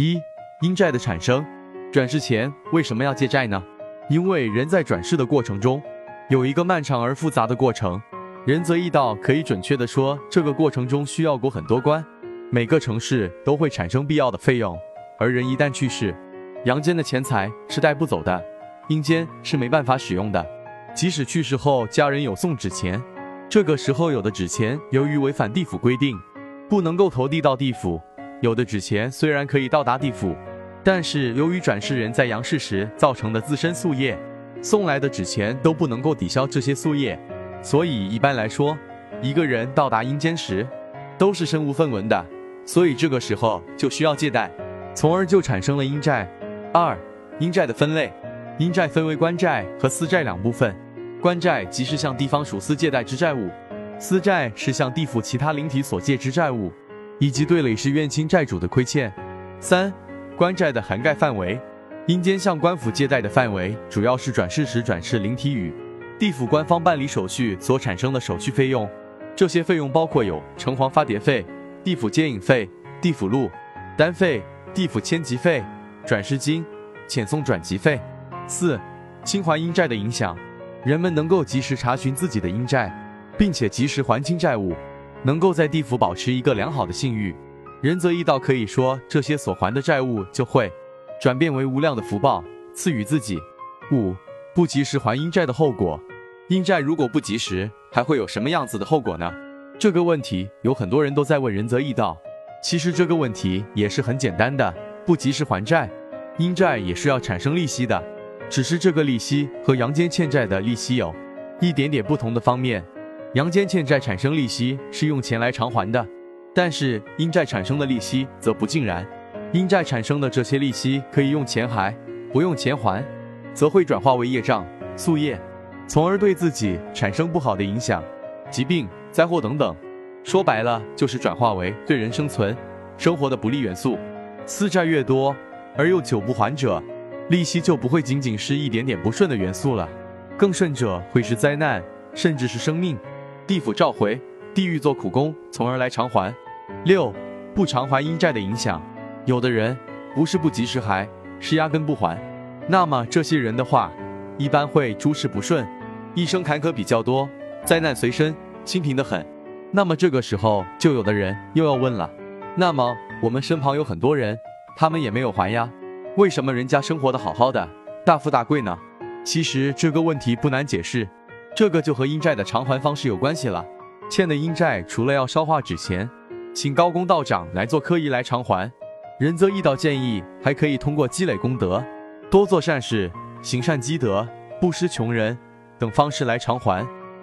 一、阴债的产生，转世前为什么要借债呢？因为人在转世的过程中，有一个漫长而复杂的过程。仁则义道可以准确的说，这个过程中需要过很多关，每个城市都会产生必要的费用。而人一旦去世，阳间的钱财是带不走的，阴间是没办法使用的。即使去世后家人有送纸钱，这个时候有的纸钱由于违反地府规定，不能够投递到地府。有的纸钱虽然可以到达地府，但是由于转世人在阳世时造成的自身宿业，送来的纸钱都不能够抵消这些宿业，所以一般来说，一个人到达阴间时，都是身无分文的，所以这个时候就需要借贷，从而就产生了阴债。二、阴债的分类，阴债分为官债和私债两部分，官债即是向地方属司借贷之债务，私债是向地府其他灵体所借之债务。以及对累世冤亲债主的亏欠。三、官债的涵盖范围，阴间向官府借贷的范围主要是转世时转世灵体与地府官方办理手续所产生的手续费用，这些费用包括有城隍发牒费、地府接引费、地府路单费、地府迁籍费、转世金、遣送转籍费。四、清还阴债的影响，人们能够及时查询自己的阴债，并且及时还清债务。能够在地府保持一个良好的信誉，仁则义道可以说这些所还的债务就会转变为无量的福报赐予自己。五不及时还阴债的后果，阴债如果不及时，还会有什么样子的后果呢？这个问题有很多人都在问仁则义道。其实这个问题也是很简单的，不及时还债，阴债也是要产生利息的，只是这个利息和阳间欠债的利息有一点点不同的方面。阳间欠债产生利息是用钱来偿还的，但是阴债产生的利息则不尽然。阴债产生的这些利息可以用钱还，不用钱还，则会转化为业障、宿业，从而对自己产生不好的影响，疾病、灾祸等等。说白了，就是转化为对人生存、生活的不利元素。私债越多而又久不还者，利息就不会仅仅是一点点不顺的元素了，更甚者会是灾难，甚至是生命。地府召回，地狱做苦工，从而来偿还。六不偿还阴债的影响，有的人不是不及时还，是压根不还。那么这些人的话，一般会诸事不顺，一生坎坷比较多，灾难随身，清贫的很。那么这个时候，就有的人又要问了：那么我们身旁有很多人，他们也没有还呀，为什么人家生活的好好的，大富大贵呢？其实这个问题不难解释。这个就和阴债的偿还方式有关系了。欠的阴债除了要烧化纸钱，请高公道长来做科仪来偿还。仁泽义道建议，还可以通过积累功德、多做善事、行善积德、布施穷人等方式来偿还。